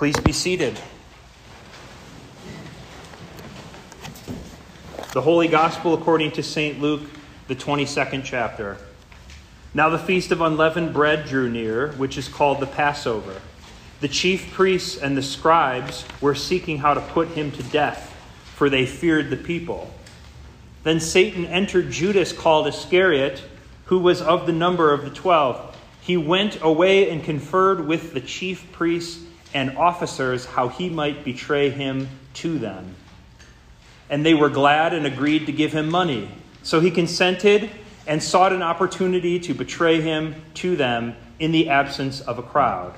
Please be seated. The Holy Gospel according to St. Luke, the 22nd chapter. Now the feast of unleavened bread drew near, which is called the Passover. The chief priests and the scribes were seeking how to put him to death, for they feared the people. Then Satan entered Judas, called Iscariot, who was of the number of the twelve. He went away and conferred with the chief priests and officers how he might betray him to them. And they were glad and agreed to give him money. So he consented and sought an opportunity to betray him to them in the absence of a crowd.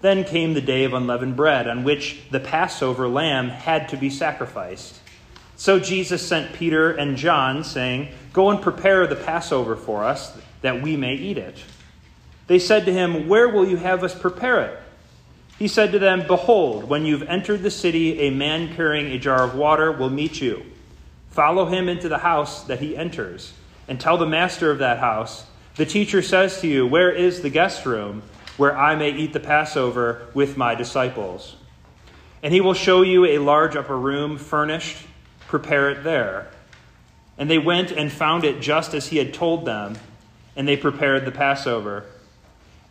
Then came the day of unleavened bread, on which the Passover lamb had to be sacrificed. So Jesus sent Peter and John, saying, Go and prepare the Passover for us, that we may eat it. They said to him, Where will you have us prepare it? He said to them, Behold, when you've entered the city, a man carrying a jar of water will meet you. Follow him into the house that he enters, and tell the master of that house, The teacher says to you, Where is the guest room, where I may eat the Passover with my disciples? And he will show you a large upper room, furnished. Prepare it there. And they went and found it just as he had told them, and they prepared the Passover.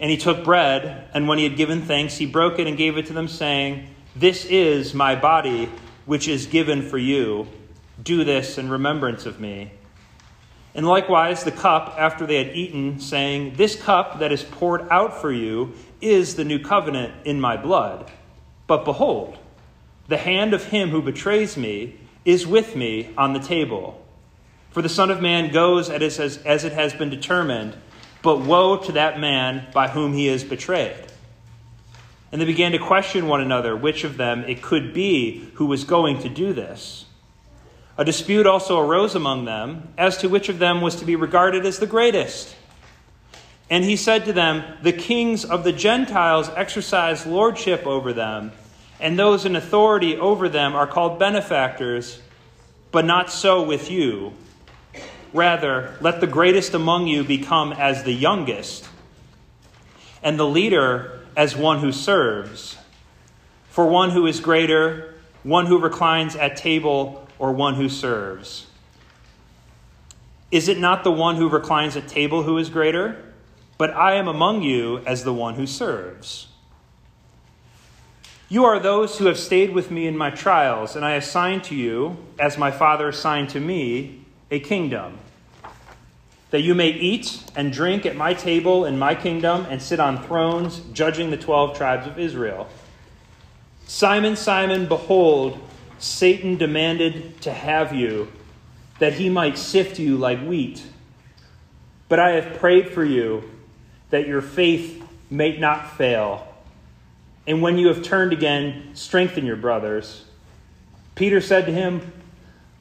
And he took bread, and when he had given thanks, he broke it and gave it to them, saying, This is my body, which is given for you. Do this in remembrance of me. And likewise, the cup after they had eaten, saying, This cup that is poured out for you is the new covenant in my blood. But behold, the hand of him who betrays me is with me on the table. For the Son of Man goes as it has been determined but woe to that man by whom he is betrayed. And they began to question one another which of them it could be who was going to do this. A dispute also arose among them as to which of them was to be regarded as the greatest. And he said to them, The kings of the Gentiles exercise lordship over them, and those in authority over them are called benefactors, but not so with you. Rather, let the greatest among you become as the youngest, and the leader as one who serves. For one who is greater, one who reclines at table, or one who serves. Is it not the one who reclines at table who is greater? But I am among you as the one who serves. You are those who have stayed with me in my trials, and I assign to you, as my Father assigned to me, a kingdom that you may eat and drink at my table in my kingdom and sit on thrones, judging the twelve tribes of Israel. Simon, Simon, behold, Satan demanded to have you, that he might sift you like wheat. But I have prayed for you, that your faith may not fail. And when you have turned again, strengthen your brothers. Peter said to him,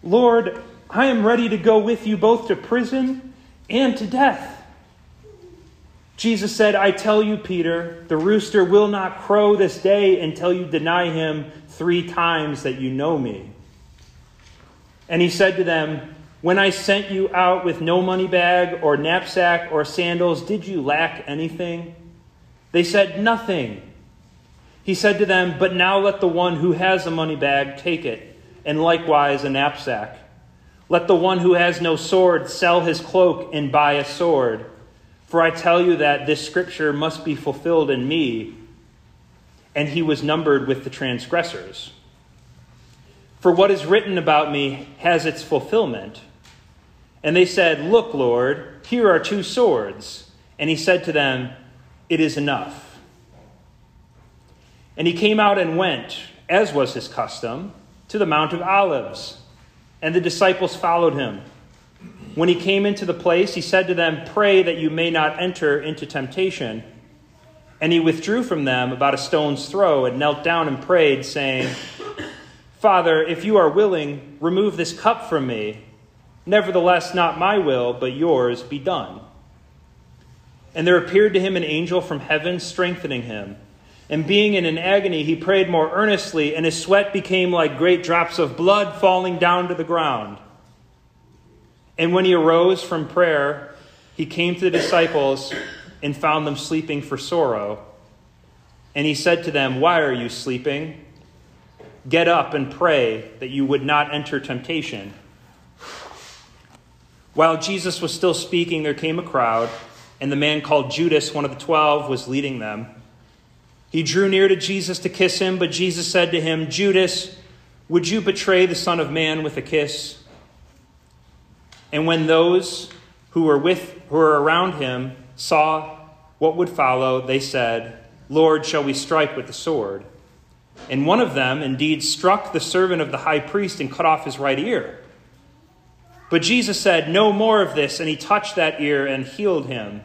Lord, I am ready to go with you both to prison and to death. Jesus said, I tell you, Peter, the rooster will not crow this day until you deny him three times that you know me. And he said to them, When I sent you out with no money bag or knapsack or sandals, did you lack anything? They said, Nothing. He said to them, But now let the one who has a money bag take it, and likewise a knapsack. Let the one who has no sword sell his cloak and buy a sword. For I tell you that this scripture must be fulfilled in me. And he was numbered with the transgressors. For what is written about me has its fulfillment. And they said, Look, Lord, here are two swords. And he said to them, It is enough. And he came out and went, as was his custom, to the Mount of Olives and the disciples followed him. When he came into the place, he said to them, Pray that you may not enter into temptation. And he withdrew from them about a stone's throw and knelt down and prayed, saying, Father, if you are willing, remove this cup from me. Nevertheless, not my will, but yours be done. And there appeared to him an angel from heaven, strengthening him. And being in an agony, he prayed more earnestly, and his sweat became like great drops of blood falling down to the ground. And when he arose from prayer, he came to the disciples and found them sleeping for sorrow. And he said to them, Why are you sleeping? Get up and pray that you would not enter temptation. While Jesus was still speaking, there came a crowd, and the man called Judas, one of the twelve, was leading them. He drew near to Jesus to kiss him, but Jesus said to him, Judas, would you betray the Son of Man with a kiss? And when those who were with who were around him saw what would follow, they said, Lord, shall we strike with the sword? And one of them indeed struck the servant of the high priest and cut off his right ear. But Jesus said, No more of this, and he touched that ear and healed him.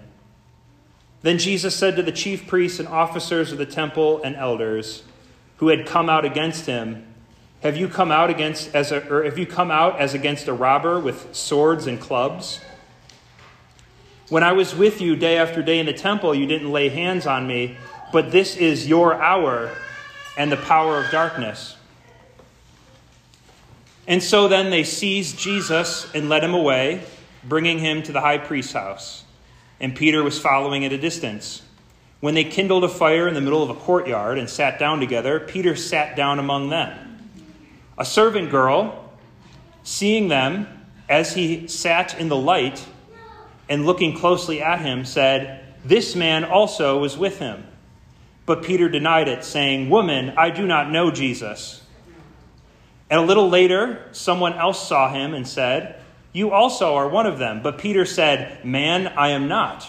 Then Jesus said to the chief priests and officers of the temple and elders who had come out against him, Have you come out against as a, or have you come out as against a robber with swords and clubs? When I was with you day after day in the temple, you didn't lay hands on me, but this is your hour and the power of darkness. And so then they seized Jesus and led him away, bringing him to the high priest's house. And Peter was following at a distance. When they kindled a fire in the middle of a courtyard and sat down together, Peter sat down among them. A servant girl, seeing them as he sat in the light, and looking closely at him, said, This man also was with him. But Peter denied it, saying, Woman, I do not know Jesus. And a little later, someone else saw him and said, You also are one of them. But Peter said, Man, I am not.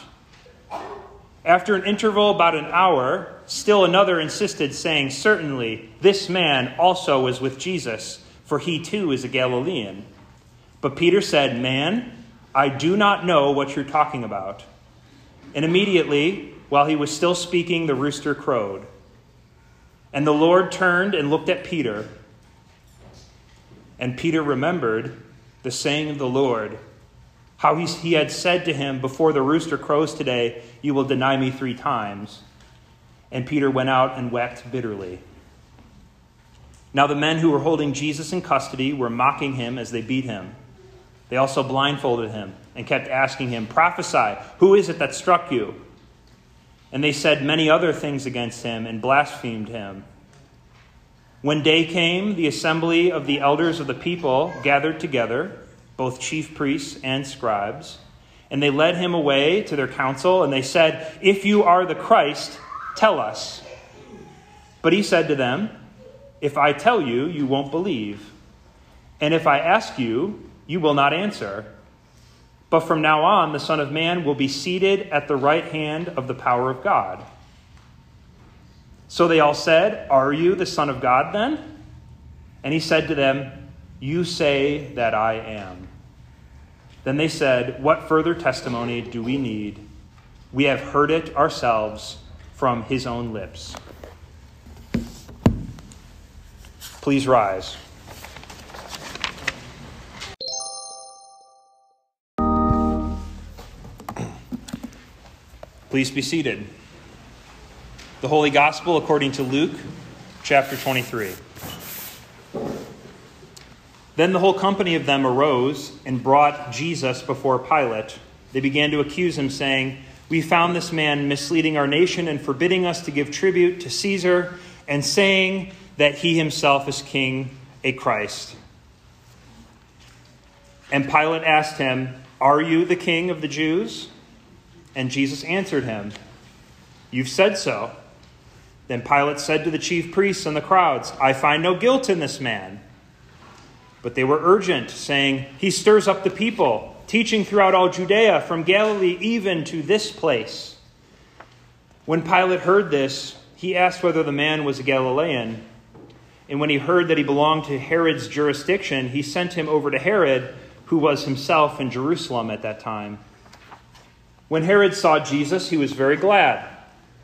After an interval about an hour, still another insisted, saying, Certainly, this man also was with Jesus, for he too is a Galilean. But Peter said, Man, I do not know what you're talking about. And immediately, while he was still speaking, the rooster crowed. And the Lord turned and looked at Peter. And Peter remembered the saying of the Lord, how he, he had said to him, Before the rooster crows today, you will deny me three times. And Peter went out and wept bitterly. Now, the men who were holding Jesus in custody were mocking him as they beat him. They also blindfolded him and kept asking him, Prophesy, who is it that struck you? And they said many other things against him and blasphemed him. When day came, the assembly of the elders of the people gathered together, both chief priests and scribes, and they led him away to their council, and they said, If you are the Christ, tell us. But he said to them, If I tell you, you won't believe. And if I ask you, you will not answer. But from now on, the Son of Man will be seated at the right hand of the power of God. So they all said, Are you the Son of God then? And he said to them, You say that I am. Then they said, What further testimony do we need? We have heard it ourselves from his own lips. Please rise. Please be seated. The Holy Gospel according to Luke, chapter 23. Then the whole company of them arose and brought Jesus before Pilate. They began to accuse him, saying, We found this man misleading our nation and forbidding us to give tribute to Caesar, and saying that he himself is king, a Christ. And Pilate asked him, Are you the king of the Jews? And Jesus answered him, You've said so. Then Pilate said to the chief priests and the crowds, I find no guilt in this man. But they were urgent, saying, He stirs up the people, teaching throughout all Judea, from Galilee even to this place. When Pilate heard this, he asked whether the man was a Galilean. And when he heard that he belonged to Herod's jurisdiction, he sent him over to Herod, who was himself in Jerusalem at that time. When Herod saw Jesus, he was very glad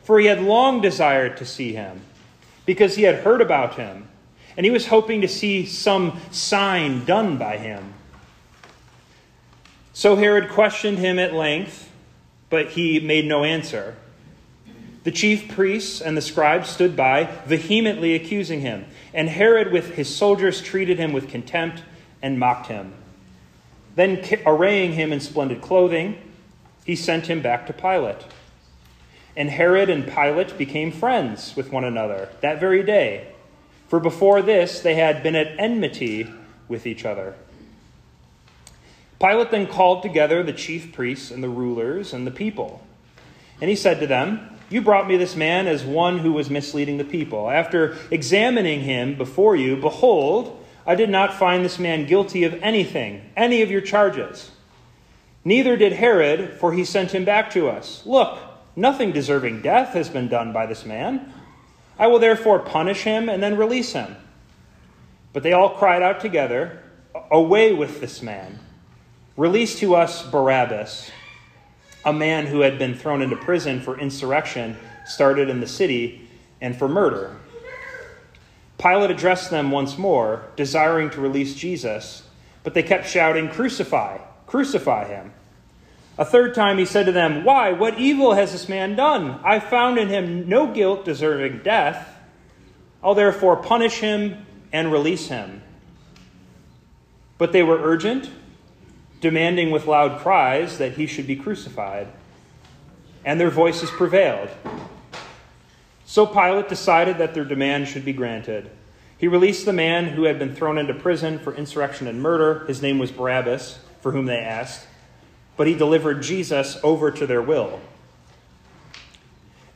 for he had long desired to see him, because he had heard about him, and he was hoping to see some sign done by him. So Herod questioned him at length, but he made no answer. The chief priests and the scribes stood by, vehemently accusing him, and Herod with his soldiers treated him with contempt and mocked him. Then, arraying him in splendid clothing, he sent him back to Pilate. And Herod and Pilate became friends with one another that very day, for before this they had been at enmity with each other. Pilate then called together the chief priests and the rulers and the people. And he said to them, You brought me this man as one who was misleading the people. After examining him before you, behold, I did not find this man guilty of anything, any of your charges. Neither did Herod, for he sent him back to us. Look, Nothing deserving death has been done by this man. I will therefore punish him and then release him. But they all cried out together, Away with this man! Release to us Barabbas, a man who had been thrown into prison for insurrection started in the city and for murder. Pilate addressed them once more, desiring to release Jesus, but they kept shouting, Crucify! Crucify him! A third time he said to them, Why? What evil has this man done? I found in him no guilt deserving death. I'll therefore punish him and release him. But they were urgent, demanding with loud cries that he should be crucified. And their voices prevailed. So Pilate decided that their demand should be granted. He released the man who had been thrown into prison for insurrection and murder. His name was Barabbas, for whom they asked but he delivered Jesus over to their will.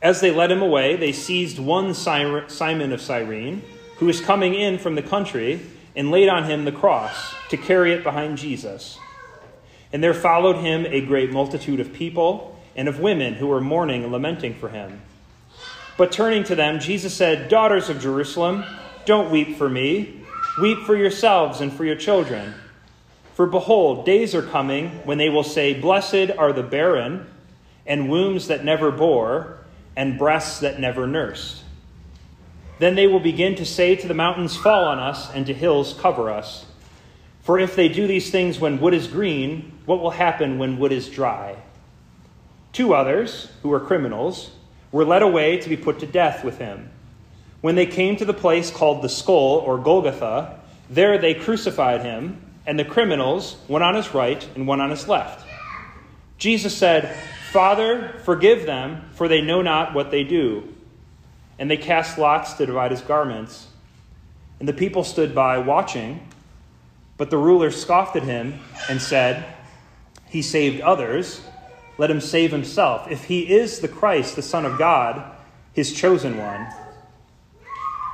As they led him away, they seized one Simon of Cyrene, who was coming in from the country, and laid on him the cross to carry it behind Jesus. And there followed him a great multitude of people and of women who were mourning and lamenting for him. But turning to them, Jesus said, Daughters of Jerusalem, don't weep for me. Weep for yourselves and for your children. For behold, days are coming when they will say, Blessed are the barren, and wombs that never bore, and breasts that never nursed. Then they will begin to say to the mountains, Fall on us, and to hills, Cover us. For if they do these things when wood is green, what will happen when wood is dry? Two others, who were criminals, were led away to be put to death with him. When they came to the place called the skull, or Golgotha, there they crucified him and the criminals, one on his right and one on his left. Jesus said, Father, forgive them, for they know not what they do. And they cast lots to divide his garments. And the people stood by watching. But the ruler scoffed at him and said, He saved others. Let him save himself. If he is the Christ, the Son of God, his chosen one.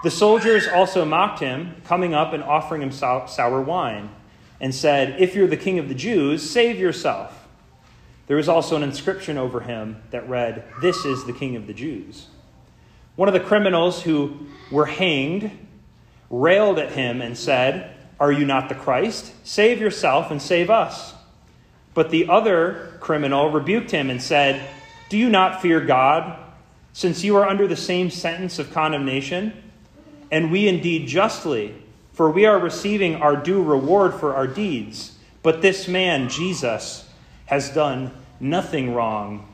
The soldiers also mocked him, coming up and offering him sour wine and said, If you're the king of the Jews, save yourself. There was also an inscription over him that read, This is the king of the Jews. One of the criminals who were hanged railed at him and said, Are you not the Christ? Save yourself and save us. But the other criminal rebuked him and said, Do you not fear God, since you are under the same sentence of condemnation? And we indeed justly for we are receiving our due reward for our deeds. But this man, Jesus, has done nothing wrong.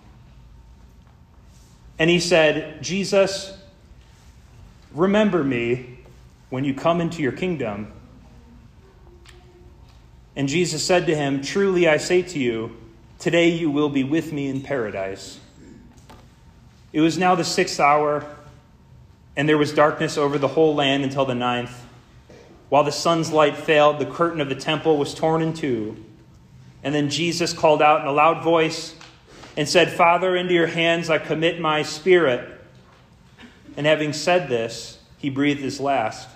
And he said, Jesus, remember me when you come into your kingdom. And Jesus said to him, Truly I say to you, today you will be with me in paradise. It was now the sixth hour, and there was darkness over the whole land until the ninth. While the sun's light failed, the curtain of the temple was torn in two. And then Jesus called out in a loud voice and said, Father, into your hands I commit my spirit. And having said this, he breathed his last.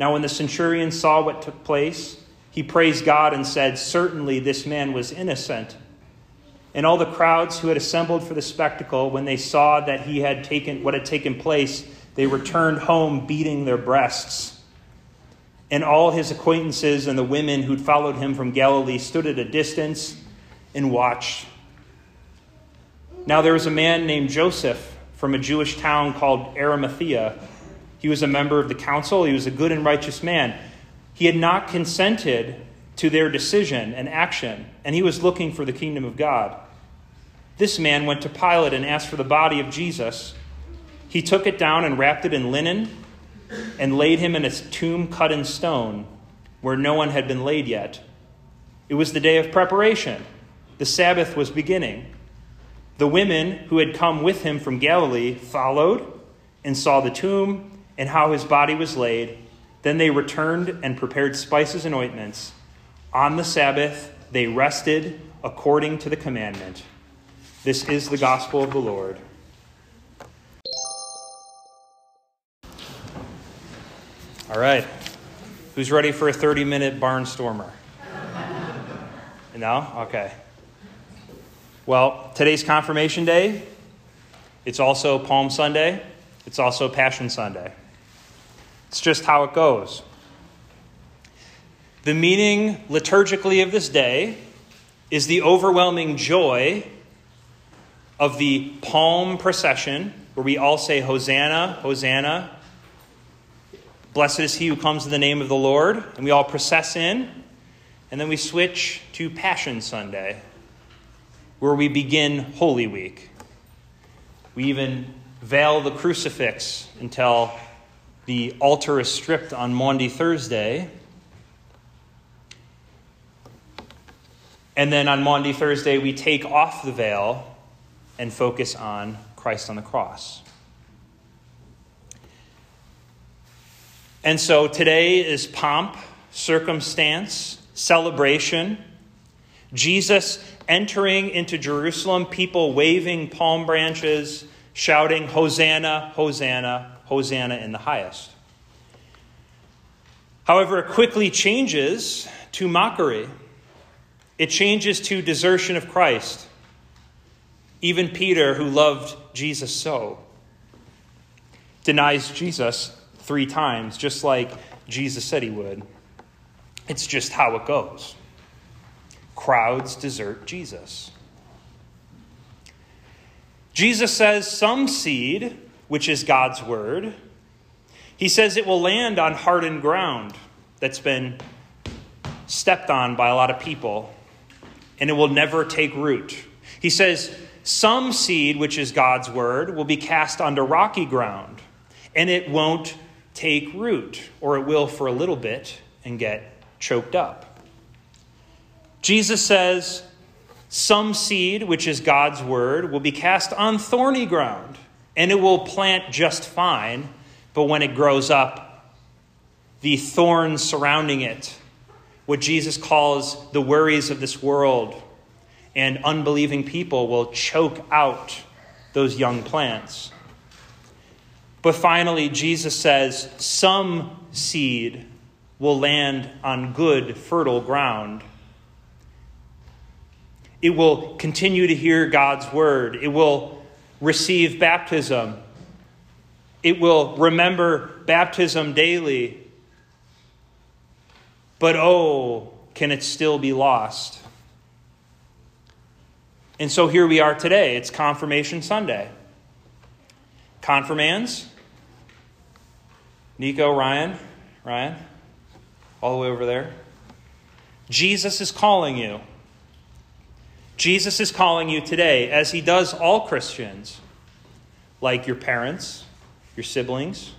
Now, when the centurion saw what took place, he praised God and said, Certainly this man was innocent. And all the crowds who had assembled for the spectacle, when they saw that he had taken what had taken place, they returned home beating their breasts. And all his acquaintances and the women who'd followed him from Galilee stood at a distance and watched. Now there was a man named Joseph from a Jewish town called Arimathea. He was a member of the council, he was a good and righteous man. He had not consented to their decision and action, and he was looking for the kingdom of God. This man went to Pilate and asked for the body of Jesus. He took it down and wrapped it in linen and laid him in a tomb cut in stone where no one had been laid yet. It was the day of preparation. The Sabbath was beginning. The women who had come with him from Galilee followed and saw the tomb and how his body was laid. Then they returned and prepared spices and ointments. On the Sabbath, they rested according to the commandment. This is the gospel of the Lord. All right. Who's ready for a 30 minute barnstormer? No? Okay. Well, today's confirmation day. It's also Palm Sunday. It's also Passion Sunday. It's just how it goes. The meaning liturgically of this day is the overwhelming joy of the palm procession, where we all say, Hosanna, Hosanna. Blessed is he who comes in the name of the Lord. And we all process in. And then we switch to Passion Sunday, where we begin Holy Week. We even veil the crucifix until the altar is stripped on Maundy Thursday. And then on Maundy Thursday, we take off the veil and focus on Christ on the cross. And so today is pomp, circumstance, celebration. Jesus entering into Jerusalem, people waving palm branches, shouting, Hosanna, Hosanna, Hosanna in the highest. However, it quickly changes to mockery. It changes to desertion of Christ. Even Peter, who loved Jesus so, denies Jesus three times, just like Jesus said he would. It's just how it goes. Crowds desert Jesus. Jesus says, Some seed, which is God's word, he says it will land on hardened ground that's been stepped on by a lot of people, and it will never take root. He says, some seed, which is God's word, will be cast onto rocky ground, and it won't take root, or it will for a little bit and get choked up. Jesus says, Some seed, which is God's word, will be cast on thorny ground, and it will plant just fine, but when it grows up, the thorns surrounding it, what Jesus calls the worries of this world, and unbelieving people will choke out those young plants. But finally, Jesus says, Some seed will land on good, fertile ground. It will continue to hear God's word. It will receive baptism. It will remember baptism daily. But oh, can it still be lost? And so here we are today. It's Confirmation Sunday. Confirmands? Nico, Ryan, Ryan, all the way over there. Jesus is calling you. Jesus is calling you today, as he does all Christians, like your parents, your siblings,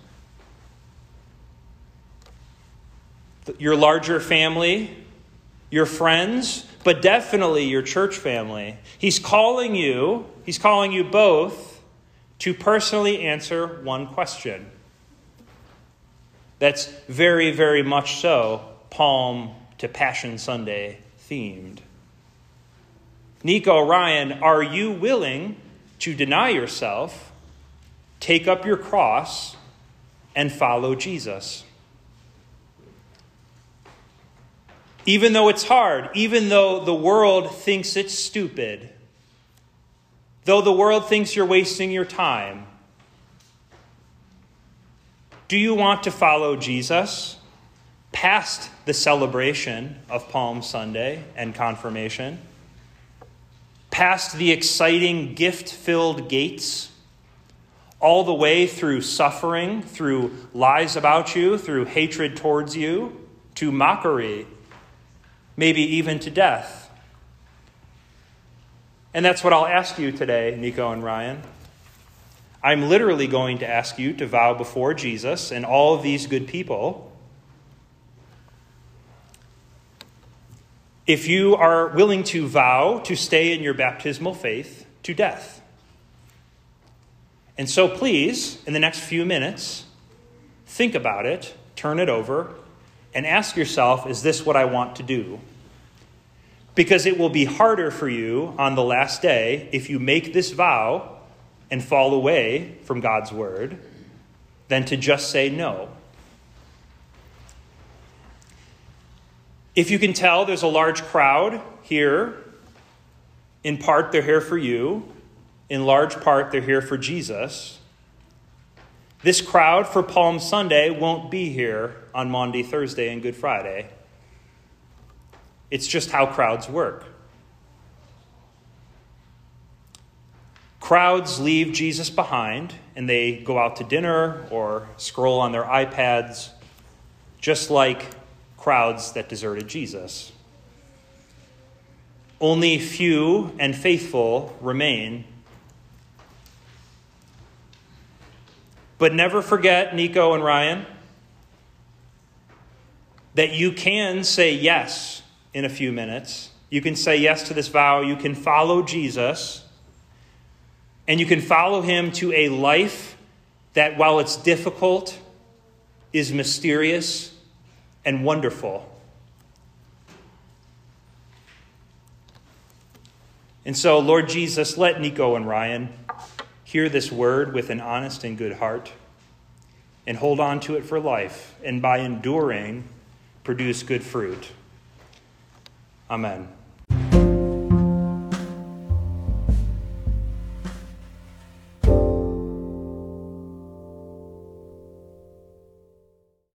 your larger family, your friends, but definitely your church family. He's calling you, he's calling you both to personally answer one question. That's very, very much so Palm to Passion Sunday themed. Nico, Ryan, are you willing to deny yourself, take up your cross, and follow Jesus? Even though it's hard, even though the world thinks it's stupid, though the world thinks you're wasting your time, do you want to follow Jesus past the celebration of Palm Sunday and confirmation? Past the exciting gift filled gates? all the way through suffering, through lies about you, through hatred towards you, to mockery, maybe even to death. And that's what I'll ask you today, Nico and Ryan. I'm literally going to ask you to vow before Jesus and all of these good people. If you are willing to vow to stay in your baptismal faith to death. And so, please, in the next few minutes, think about it, turn it over, and ask yourself is this what I want to do? Because it will be harder for you on the last day if you make this vow and fall away from God's word than to just say no. If you can tell, there's a large crowd here. In part, they're here for you. In large part, they're here for Jesus. This crowd for Palm Sunday won't be here on Maundy, Thursday, and Good Friday. It's just how crowds work. Crowds leave Jesus behind and they go out to dinner or scroll on their iPads, just like crowds that deserted Jesus. Only few and faithful remain. But never forget, Nico and Ryan, that you can say yes in a few minutes. You can say yes to this vow. You can follow Jesus. And you can follow him to a life that, while it's difficult, is mysterious and wonderful. And so, Lord Jesus, let Nico and Ryan hear this word with an honest and good heart and hold on to it for life, and by enduring, produce good fruit. Amen.